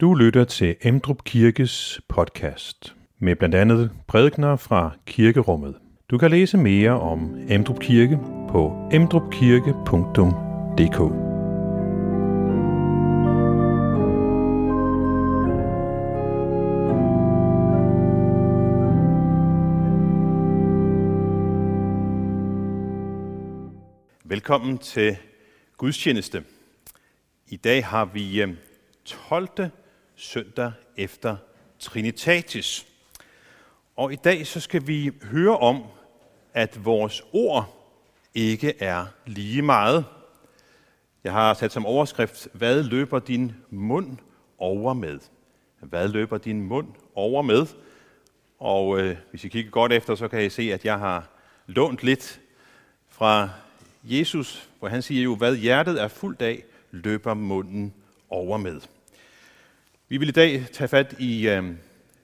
Du lytter til Emdrup Kirkes podcast med blandt andet prædikner fra kirkerummet. Du kan læse mere om Emdrup Kirke på emdrupkirke.dk. Velkommen til gudstjeneste. I dag har vi øh, 12. Søndag efter Trinitatis. Og i dag så skal vi høre om, at vores ord ikke er lige meget. Jeg har sat som overskrift, hvad løber din mund over med? Hvad løber din mund over med? Og øh, hvis I kigger godt efter, så kan I se, at jeg har lånt lidt fra Jesus, hvor han siger jo, hvad hjertet er fuldt af, løber munden over med. Vi vil i dag tage fat i øh,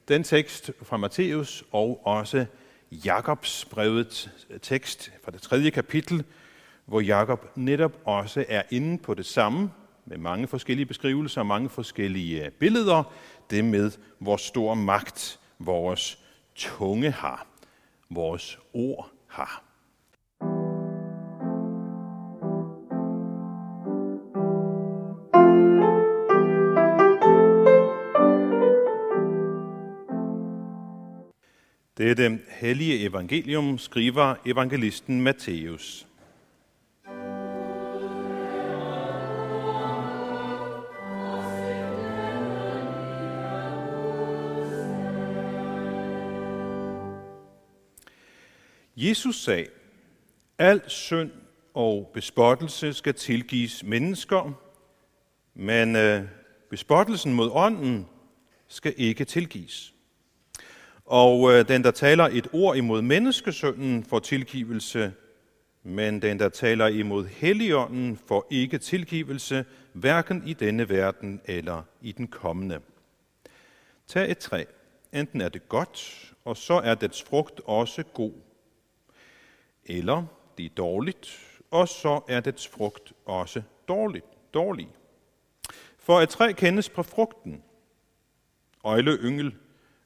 den tekst fra Matthæus og også Jakobs brevet tekst fra det tredje kapitel, hvor Jakob netop også er inde på det samme, med mange forskellige beskrivelser og mange forskellige øh, billeder, det med, hvor stor magt vores tunge har, vores ord har. Dette hellige evangelium skriver evangelisten Matthæus. Jesus sagde, al synd og bespottelse skal tilgives mennesker, men øh, bespottelsen mod ånden skal ikke tilgives. Og øh, den, der taler et ord imod menneskesønnen, får tilgivelse, men den, der taler imod Helligånden, får ikke tilgivelse, hverken i denne verden eller i den kommende. Tag et træ. Enten er det godt, og så er dets frugt også god. Eller det er dårligt, og så er dets frugt også dårligt, dårlig. For et træ kendes på frugten. Øjle yngel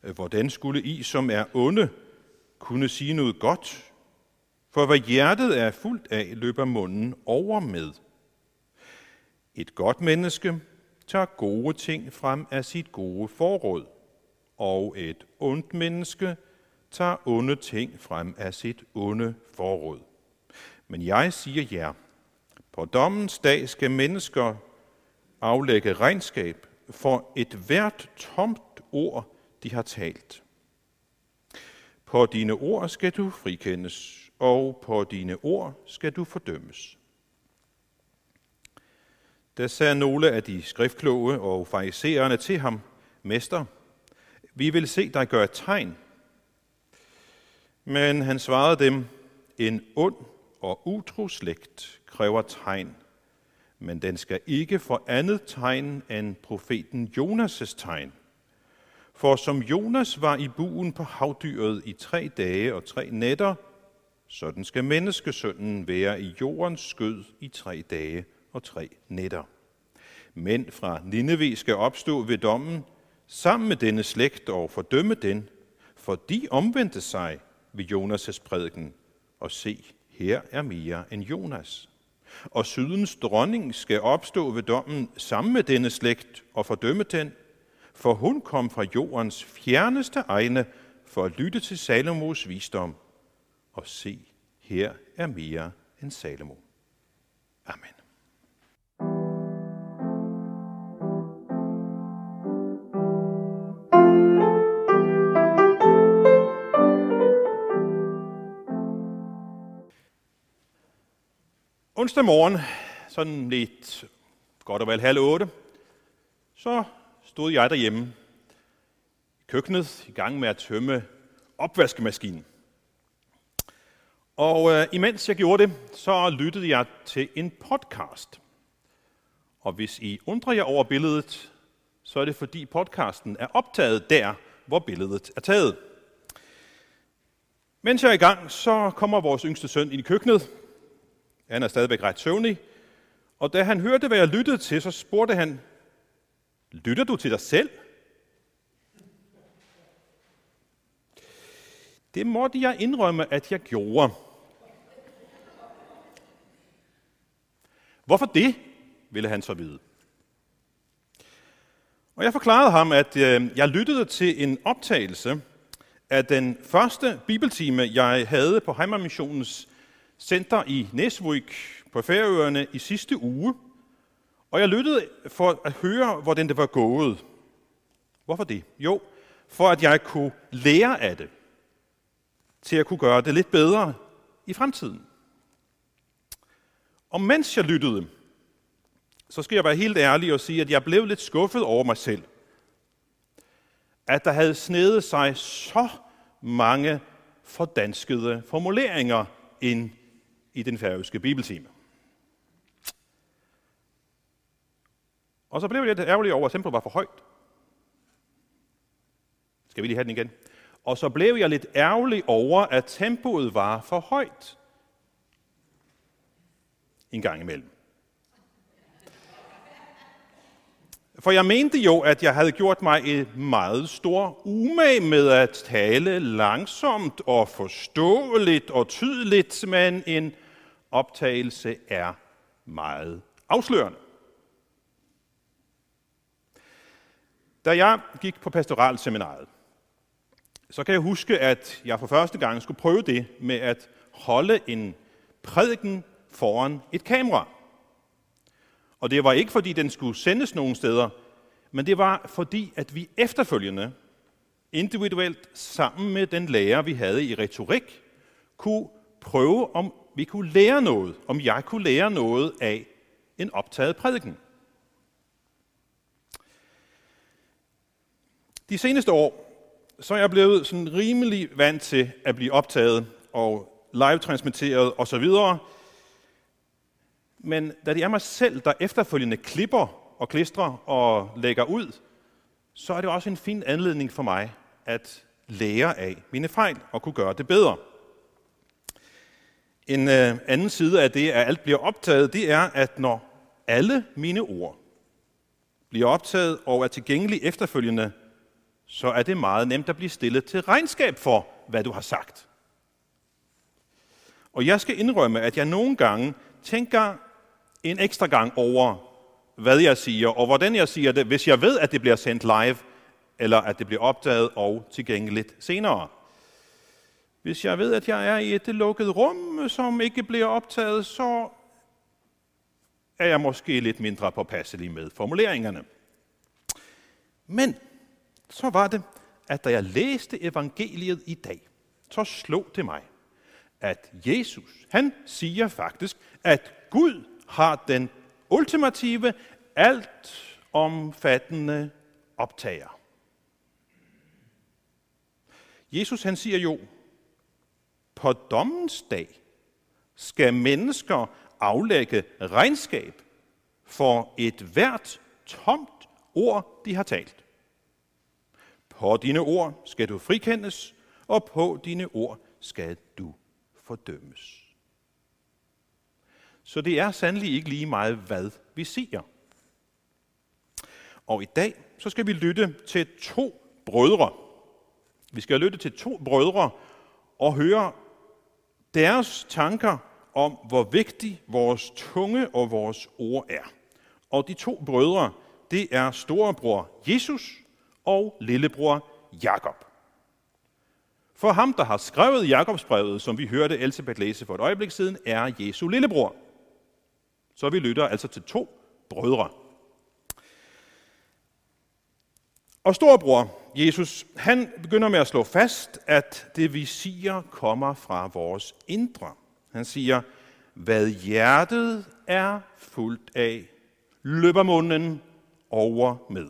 Øh, hvordan skulle I, som er onde, kunne sige noget godt? For hvad hjertet er fuldt af, løber munden over med. Et godt menneske tager gode ting frem af sit gode forråd, og et ondt menneske tager onde ting frem af sit onde forråd. Men jeg siger jer, på dommens dag skal mennesker aflægge regnskab for et hvert tomt ord, de har talt. På dine ord skal du frikendes, og på dine ord skal du fordømmes. Der sagde nogle af de skriftkloge og farisererne til ham, Mester, vi vil se dig gøre et tegn. Men han svarede dem, en ond og utro slægt kræver tegn, men den skal ikke få andet tegn end profeten Jonas' tegn. For som Jonas var i buen på havdyret i tre dage og tre nætter, sådan skal menneskesønnen være i jordens skød i tre dage og tre nætter. Mænd fra Nineve skal opstå ved dommen, sammen med denne slægt og fordømme den, for de omvendte sig ved Jonas' prædiken, og se, her er mere end Jonas. Og sydens dronning skal opstå ved dommen sammen med denne slægt og fordømme den, for hun kom fra jordens fjerneste egne for at lytte til Salomos visdom. Og se, her er mere end Salomo. Amen. Onsdag morgen, sådan lidt godt og vel halv otte, så stod jeg derhjemme i køkkenet i gang med at tømme opvaskemaskinen. Og øh, imens jeg gjorde det, så lyttede jeg til en podcast. Og hvis I undrer jer over billedet, så er det fordi podcasten er optaget der, hvor billedet er taget. Mens jeg er i gang, så kommer vores yngste søn ind i køkkenet. Han er stadigvæk ret søvnig. Og da han hørte, hvad jeg lyttede til, så spurgte han, Lytter du til dig selv? Det måtte jeg indrømme, at jeg gjorde. Hvorfor det, ville han så vide. Og jeg forklarede ham, at øh, jeg lyttede til en optagelse af den første bibeltime, jeg havde på Heimermissionens center i Næsvik på Færøerne i sidste uge. Og jeg lyttede for at høre, hvordan det var gået. Hvorfor det? Jo, for at jeg kunne lære af det, til at kunne gøre det lidt bedre i fremtiden. Og mens jeg lyttede, så skal jeg være helt ærlig og sige, at jeg blev lidt skuffet over mig selv. At der havde snedet sig så mange fordanskede formuleringer ind i den færøske bibeltime. Og så blev jeg lidt ærgerlig over, at tempoet var for højt. Skal vi lige have den igen? Og så blev jeg lidt ærgerlig over, at tempoet var for højt. En gang imellem. For jeg mente jo, at jeg havde gjort mig et meget stor umag med at tale langsomt og forståeligt og tydeligt, men en optagelse er meget afslørende. Da jeg gik på pastoralseminaret, så kan jeg huske, at jeg for første gang skulle prøve det med at holde en prædiken foran et kamera. Og det var ikke, fordi den skulle sendes nogen steder, men det var fordi, at vi efterfølgende, individuelt sammen med den lærer, vi havde i retorik, kunne prøve, om vi kunne lære noget, om jeg kunne lære noget af en optaget prædiken. De seneste år, så er jeg blevet sådan rimelig vant til at blive optaget og live-transmitteret osv., men da det er mig selv, der efterfølgende klipper og klistrer og lægger ud, så er det også en fin anledning for mig at lære af mine fejl og kunne gøre det bedre. En øh, anden side af det, at alt bliver optaget, det er, at når alle mine ord bliver optaget og er tilgængelige efterfølgende, så er det meget nemt at blive stillet til regnskab for, hvad du har sagt. Og jeg skal indrømme, at jeg nogle gange tænker en ekstra gang over, hvad jeg siger, og hvordan jeg siger det, hvis jeg ved, at det bliver sendt live, eller at det bliver opdaget og tilgængeligt senere. Hvis jeg ved, at jeg er i et lukket rum, som ikke bliver optaget, så er jeg måske lidt mindre påpasselig med formuleringerne. Men så var det, at da jeg læste evangeliet i dag, så slog det mig, at Jesus, han siger faktisk, at Gud har den ultimative, alt omfattende optager. Jesus han siger jo, på dommens dag skal mennesker aflægge regnskab for et hvert tomt ord, de har talt. På dine ord skal du frikendes, og på dine ord skal du fordømmes. Så det er sandelig ikke lige meget, hvad vi siger. Og i dag, så skal vi lytte til to brødre. Vi skal lytte til to brødre og høre deres tanker om, hvor vigtig vores tunge og vores ord er. Og de to brødre, det er storebror Jesus og lillebror Jakob. For ham, der har skrevet Jakobsbrevet, som vi hørte Elisabeth læse for et øjeblik siden, er Jesu lillebror. Så vi lytter altså til to brødre. Og storbror Jesus, han begynder med at slå fast, at det vi siger kommer fra vores indre. Han siger, hvad hjertet er fuldt af, løber munden over med.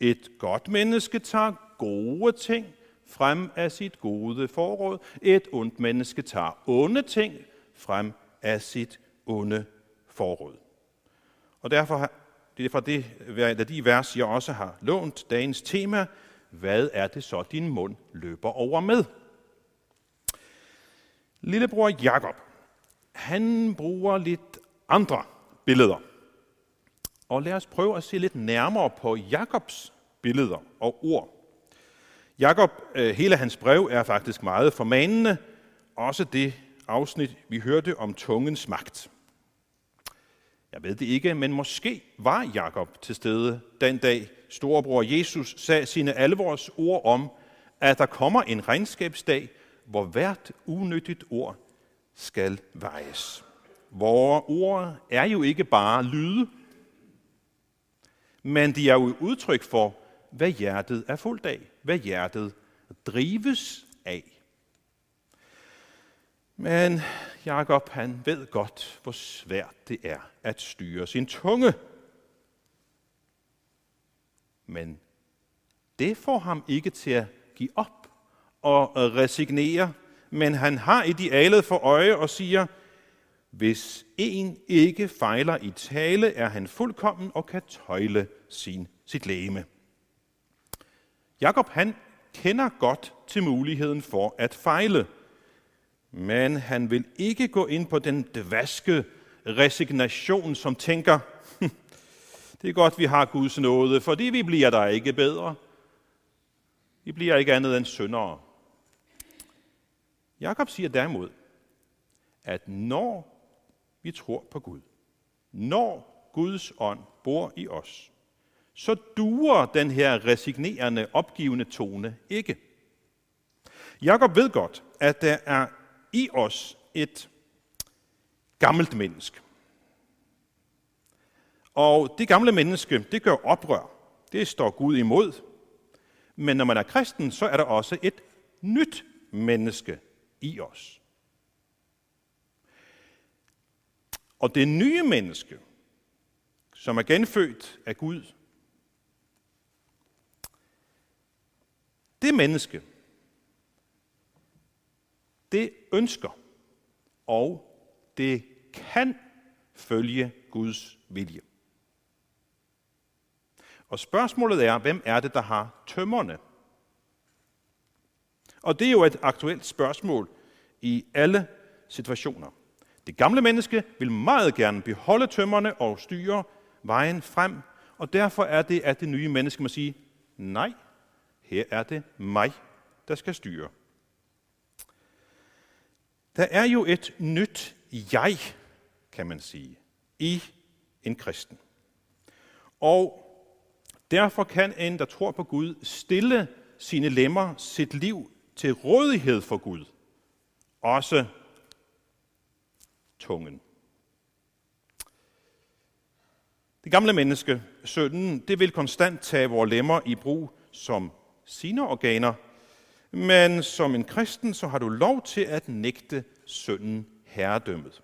Et godt menneske tager gode ting frem af sit gode forråd. Et ondt menneske tager onde ting frem af sit onde forråd. Og derfor det er fra det, de vers, jeg også har lånt dagens tema. Hvad er det så, din mund løber over med? Lillebror Jakob, han bruger lidt andre billeder. Og lad os prøve at se lidt nærmere på Jakobs billeder og ord. Jakob, øh, hele hans brev er faktisk meget formanende. Også det afsnit, vi hørte om tungens magt. Jeg ved det ikke, men måske var Jakob til stede den dag, storebror Jesus sagde sine alvors ord om, at der kommer en regnskabsdag, hvor hvert unyttigt ord skal vejes. Vore ord er jo ikke bare lyde, men de er jo udtryk for, hvad hjertet er fuldt af, hvad hjertet drives af. Men Jakob han ved godt, hvor svært det er at styre sin tunge. Men det får ham ikke til at give op og resignere, men han har idealet for øje og siger, hvis en ikke fejler i tale, er han fuldkommen og kan tøjle sin, sit læme. Jakob han kender godt til muligheden for at fejle, men han vil ikke gå ind på den dvaske resignation, som tænker, hm, det er godt, vi har Guds nåde, fordi vi bliver der ikke bedre. Vi bliver ikke andet end syndere. Jakob siger derimod, at når vi tror på Gud, når Guds ånd bor i os, så duer den her resignerende, opgivende tone ikke. Jakob ved godt, at der er i os et gammelt menneske. Og det gamle menneske, det gør oprør. Det står Gud imod. Men når man er kristen, så er der også et nyt menneske i os. Og det nye menneske, som er genfødt af Gud, det menneske, det ønsker, og det kan følge Guds vilje. Og spørgsmålet er, hvem er det, der har tømmerne? Og det er jo et aktuelt spørgsmål i alle situationer. Det gamle menneske vil meget gerne beholde tømmerne og styre vejen frem, og derfor er det, at det nye menneske må sige, nej, her er det mig, der skal styre. Der er jo et nyt jeg, kan man sige, i en kristen. Og derfor kan en, der tror på Gud, stille sine lemmer, sit liv til rådighed for Gud. Også tungen. Det gamle menneske, synden, det vil konstant tage vores lemmer i brug som sine organer, men som en kristen, så har du lov til at nægte synden herredømmet.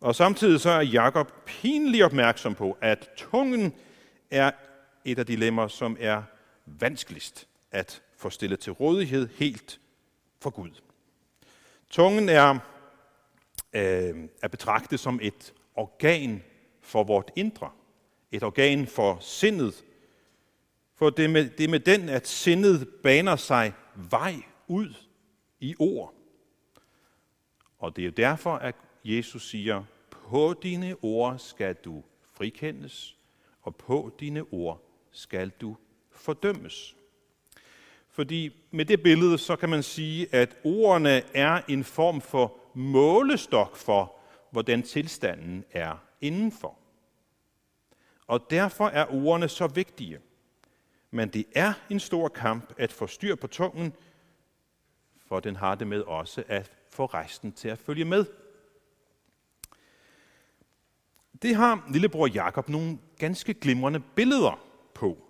Og samtidig så er Jakob pinligt opmærksom på, at tungen er et af de lemmer, som er vanskeligst at få stillet til rådighed helt for Gud. Tungen er øh, at betragte som et organ for vort indre. Et organ for sindet. For det er med, det er med den, at sindet baner sig vej ud i ord. Og det er derfor, at Jesus siger, på dine ord skal du frikendes, og på dine ord skal du fordømmes. Fordi med det billede, så kan man sige, at ordene er en form for målestok for, hvordan tilstanden er indenfor. Og derfor er ordene så vigtige. Men det er en stor kamp at få styr på tungen, for den har det med også at få resten til at følge med. Det har lillebror Jakob nogle ganske glimrende billeder på.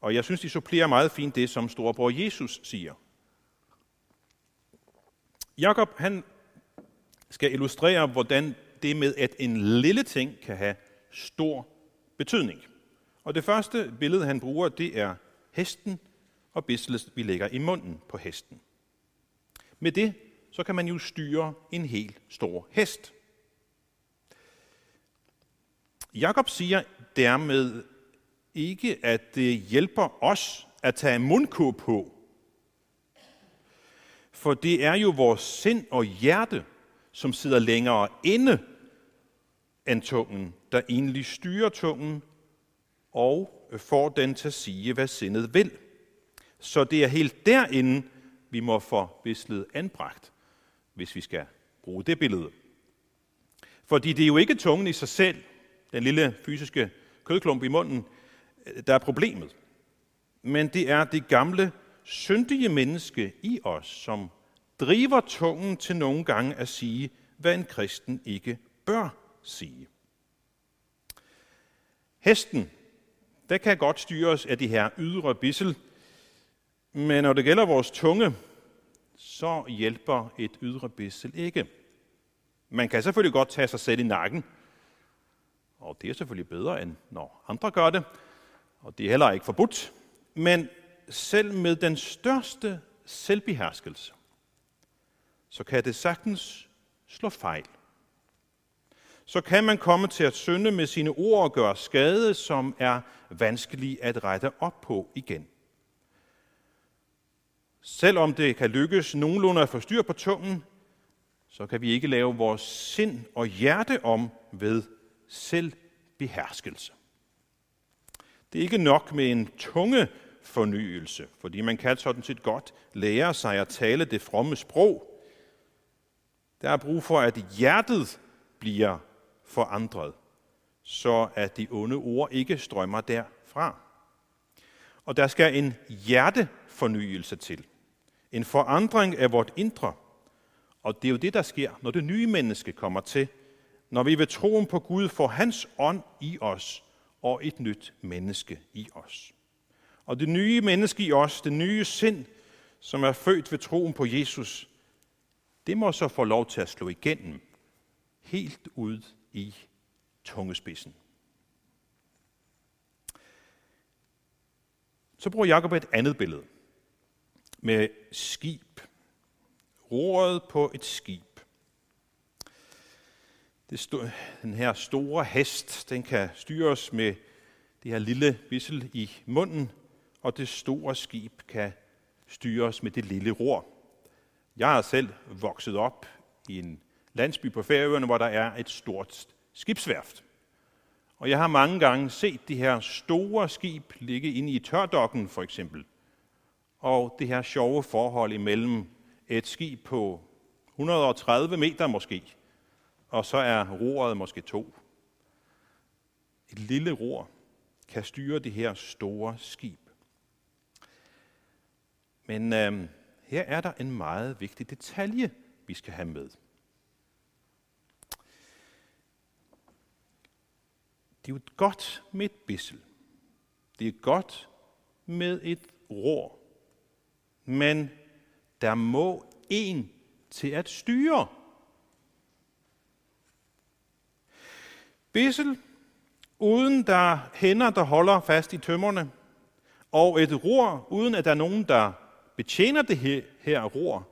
Og jeg synes, de supplerer meget fint det, som storebror Jesus siger. Jakob han skal illustrere, hvordan det med, at en lille ting kan have stor betydning. Og det første billede, han bruger, det er hesten og bislet, vi lægger i munden på hesten. Med det, så kan man jo styre en helt stor hest. Jakob siger dermed ikke, at det hjælper os at tage mundkur på. For det er jo vores sind og hjerte, som sidder længere inde, end tungen, der egentlig styrer tungen og får den til at sige, hvad sindet vil. Så det er helt derinde, vi må få vislet anbragt, hvis vi skal bruge det billede. Fordi det er jo ikke tungen i sig selv, den lille fysiske kødklump i munden, der er problemet. Men det er det gamle, syndige menneske i os, som driver tungen til nogle gange at sige, hvad en kristen ikke bør sige. Hesten, der kan godt styres af de her ydre bissel, men når det gælder vores tunge, så hjælper et ydre bissel ikke. Man kan selvfølgelig godt tage sig selv i nakken, og det er selvfølgelig bedre, end når andre gør det, og det er heller ikke forbudt. Men selv med den største selvbeherskelse, så kan det sagtens slå fejl. Så kan man komme til at synde med sine ord og gøre skade, som er vanskelig at rette op på igen. Selvom det kan lykkes nogenlunde at få styr på tungen, så kan vi ikke lave vores sind og hjerte om ved selvbeherskelse. Det er ikke nok med en tunge fornyelse, fordi man kan sådan set godt lære sig at tale det fromme sprog. Der er brug for, at hjertet bliver forandret, så at de onde ord ikke strømmer derfra. Og der skal en hjertefornyelse til. En forandring af vort indre. Og det er jo det, der sker, når det nye menneske kommer til. Når vi ved troen på Gud får hans ånd i os og et nyt menneske i os. Og det nye menneske i os, det nye sind, som er født ved troen på Jesus, det må så få lov til at slå igennem helt ud i tungespidsen. Så bruger Jakob et andet billede med skib. Roret på et skib. Det stod, den her store hest, den kan styres med det her lille vissel i munden, og det store skib kan styres med det lille ror. Jeg har selv vokset op i en landsby på Færøerne, hvor der er et stort skibsværft. Og jeg har mange gange set de her store skib ligge inde i tørdokken for eksempel. Og det her sjove forhold imellem et skib på 130 meter måske, og så er roret måske to. Et lille ror kan styre det her store skib. Men øh, her er der en meget vigtig detalje, vi skal have med. Det er jo godt med et bissel. Det er godt med et ror. Men der må en til at styre. Bissel, uden der hænder, der holder fast i tømmerne, og et ror, uden at der er nogen, der betjener det her, her ror,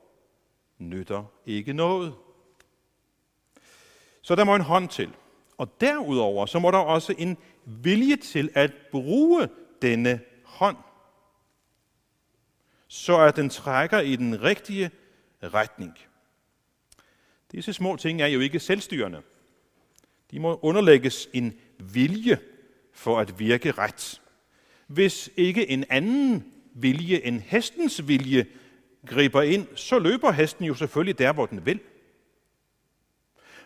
nytter ikke noget. Så der må en hånd til. Og derudover så må der også en vilje til at bruge denne hånd, så at den trækker i den rigtige retning. Disse små ting er jo ikke selvstyrende. De må underlægges en vilje for at virke ret. Hvis ikke en anden vilje end hestens vilje griber ind, så løber hesten jo selvfølgelig der, hvor den vil.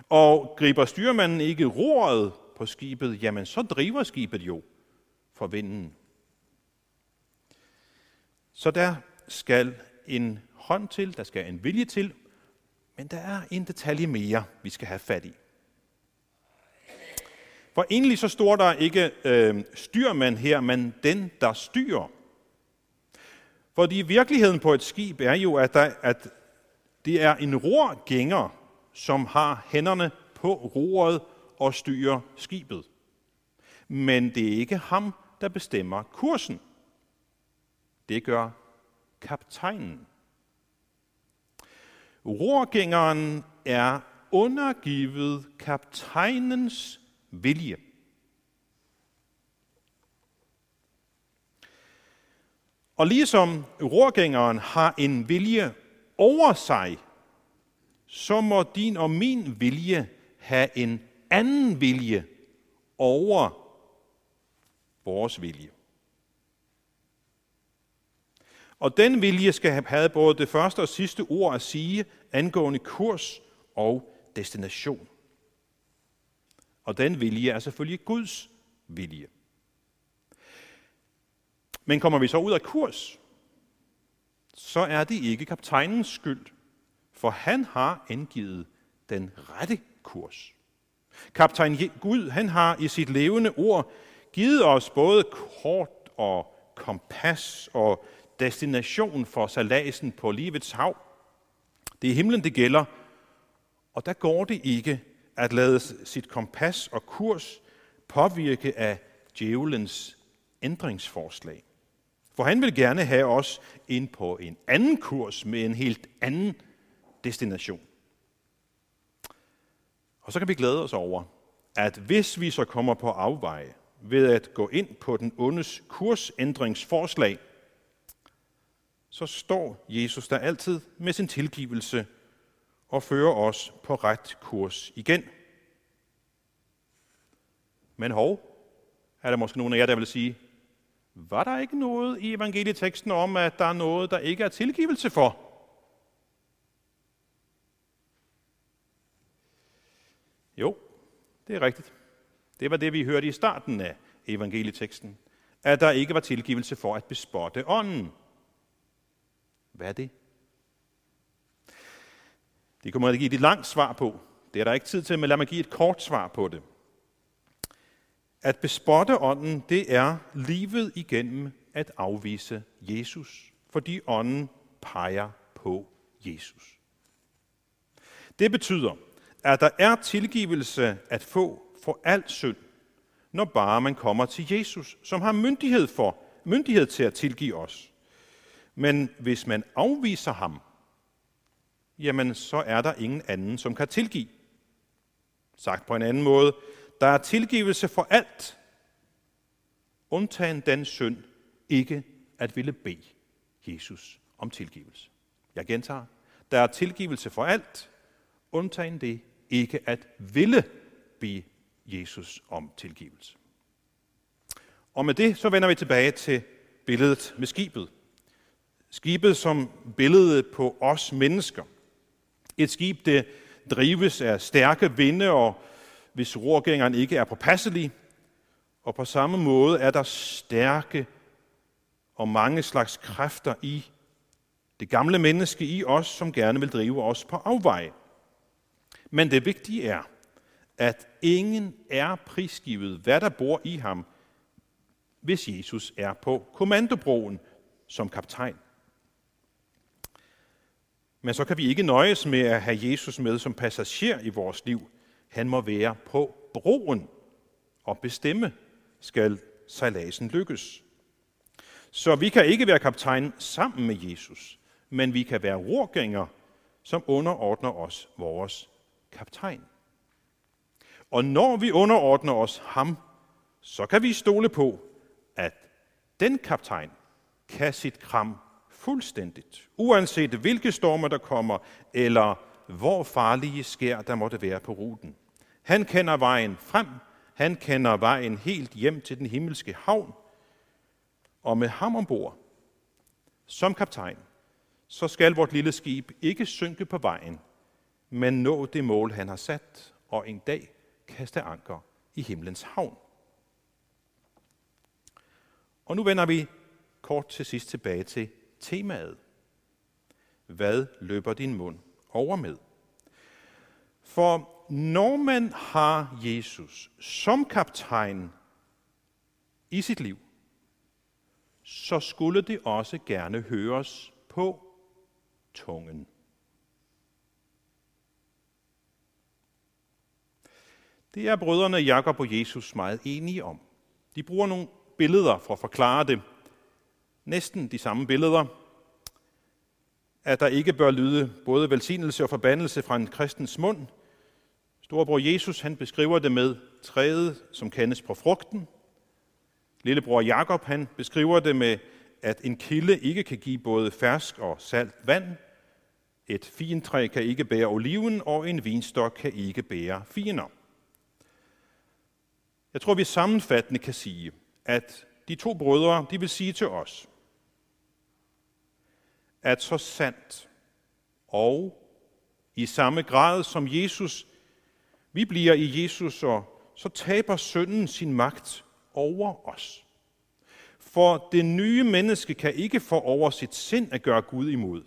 Og griber styrmanden ikke roret på skibet, jamen så driver skibet jo for vinden. Så der skal en hånd til, der skal en vilje til, men der er en detalje mere, vi skal have fat i. For egentlig så står der ikke øh, styrmand her, men den, der styrer. Fordi virkeligheden på et skib er jo, at, der, at det er en rorgænger, som har hænderne på roret og styrer skibet. Men det er ikke ham, der bestemmer kursen. Det gør kaptajnen. Rorgængeren er undergivet kaptajnens vilje. Og ligesom rorgængeren har en vilje over sig, så må din og min vilje have en anden vilje over vores vilje. Og den vilje skal have både det første og sidste ord at sige angående kurs og destination. Og den vilje er selvfølgelig Guds vilje. Men kommer vi så ud af kurs, så er det ikke kaptajnens skyld, for han har angivet den rette kurs. Kaptajn Gud, han har i sit levende ord givet os både kort og kompas og destination for salasen på livets hav. Det er himlen, det gælder, og der går det ikke at lade sit kompas og kurs påvirke af djævelens ændringsforslag. For han vil gerne have os ind på en anden kurs med en helt anden destination. Og så kan vi glæde os over, at hvis vi så kommer på afveje ved at gå ind på den ondes kursændringsforslag, så står Jesus der altid med sin tilgivelse og fører os på ret kurs igen. Men hov, er der måske nogen af jer, der vil sige, var der ikke noget i evangelieteksten om, at der er noget, der ikke er tilgivelse for? Jo, det er rigtigt. Det var det, vi hørte i starten af evangelieteksten. At der ikke var tilgivelse for at bespotte ånden. Hvad er det? Det kommer jeg at give et langt svar på. Det er der ikke tid til, men lad mig give et kort svar på det. At bespotte ånden, det er livet igennem at afvise Jesus, fordi ånden peger på Jesus. Det betyder, at der er tilgivelse at få for al synd, når bare man kommer til Jesus, som har myndighed, for, myndighed til at tilgive os. Men hvis man afviser ham, jamen så er der ingen anden, som kan tilgive. Sagt på en anden måde, der er tilgivelse for alt, undtagen den synd ikke at ville bede Jesus om tilgivelse. Jeg gentager, der er tilgivelse for alt, undtagen det ikke at ville bede Jesus om tilgivelse. Og med det så vender vi tilbage til billedet med skibet. Skibet som billede på os mennesker. Et skib, det drives af stærke vinde, og hvis rorgængeren ikke er påpasselig. Og på samme måde er der stærke og mange slags kræfter i det gamle menneske i os, som gerne vil drive os på afveje. Men det vigtige er, at ingen er prisgivet, hvad der bor i ham, hvis Jesus er på kommandobroen som kaptajn. Men så kan vi ikke nøjes med at have Jesus med som passager i vores liv. Han må være på broen og bestemme, skal sejladsen lykkes. Så vi kan ikke være kaptajn sammen med Jesus, men vi kan være rorgænger, som underordner os vores kaptajn. Og når vi underordner os ham, så kan vi stole på, at den kaptajn kan sit kram fuldstændigt, uanset hvilke stormer der kommer, eller hvor farlige skær der måtte være på ruten. Han kender vejen frem, han kender vejen helt hjem til den himmelske havn, og med ham ombord, som kaptajn, så skal vort lille skib ikke synke på vejen, men nå det mål, han har sat, og en dag kaste anker i himlens havn. Og nu vender vi kort til sidst tilbage til temaet. Hvad løber din mund over med? For når man har Jesus som kaptajn i sit liv, så skulle det også gerne høres på tungen. Det er brødrene Jakob og Jesus meget enige om. De bruger nogle billeder for at forklare det. Næsten de samme billeder. At der ikke bør lyde både velsignelse og forbandelse fra en kristens mund. Storbror Jesus han beskriver det med træet, som kendes på frugten. Lillebror Jakob han beskriver det med, at en kilde ikke kan give både fersk og salt vand. Et fintræ kan ikke bære oliven, og en vinstok kan ikke bære finer. Jeg tror, vi sammenfattende kan sige, at de to brødre, de vil sige til os, at så sandt og i samme grad som Jesus, vi bliver i Jesus, og så taber synden sin magt over os. For det nye menneske kan ikke få over sit sind at gøre Gud imod.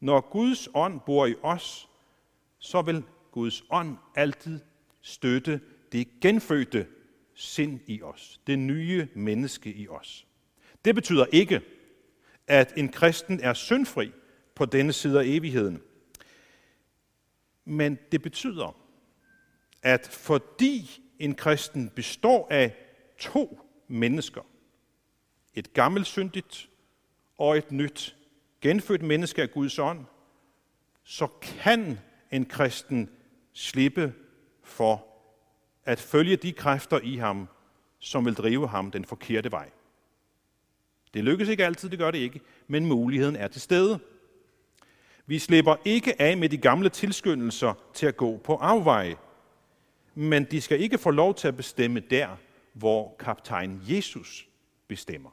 Når Guds ånd bor i os, så vil Guds ånd altid støtte det genfødte sind i os, det nye menneske i os. Det betyder ikke, at en kristen er syndfri på denne side af evigheden. Men det betyder, at fordi en kristen består af to mennesker, et gammelt syndigt og et nyt genfødt menneske af Guds ånd, så kan en kristen slippe for at følge de kræfter i ham, som vil drive ham den forkerte vej. Det lykkes ikke altid, det gør det ikke, men muligheden er til stede. Vi slipper ikke af med de gamle tilskyndelser til at gå på afveje, men de skal ikke få lov til at bestemme der, hvor kaptajn Jesus bestemmer.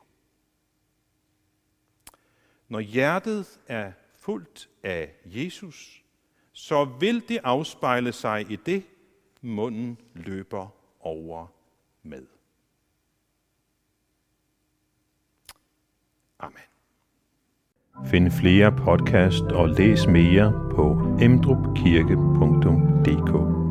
Når hjertet er fuldt af Jesus, så vil det afspejle sig i det, munden løber over med. Amen. Find flere podcast og læs mere på emdrupkirke.dk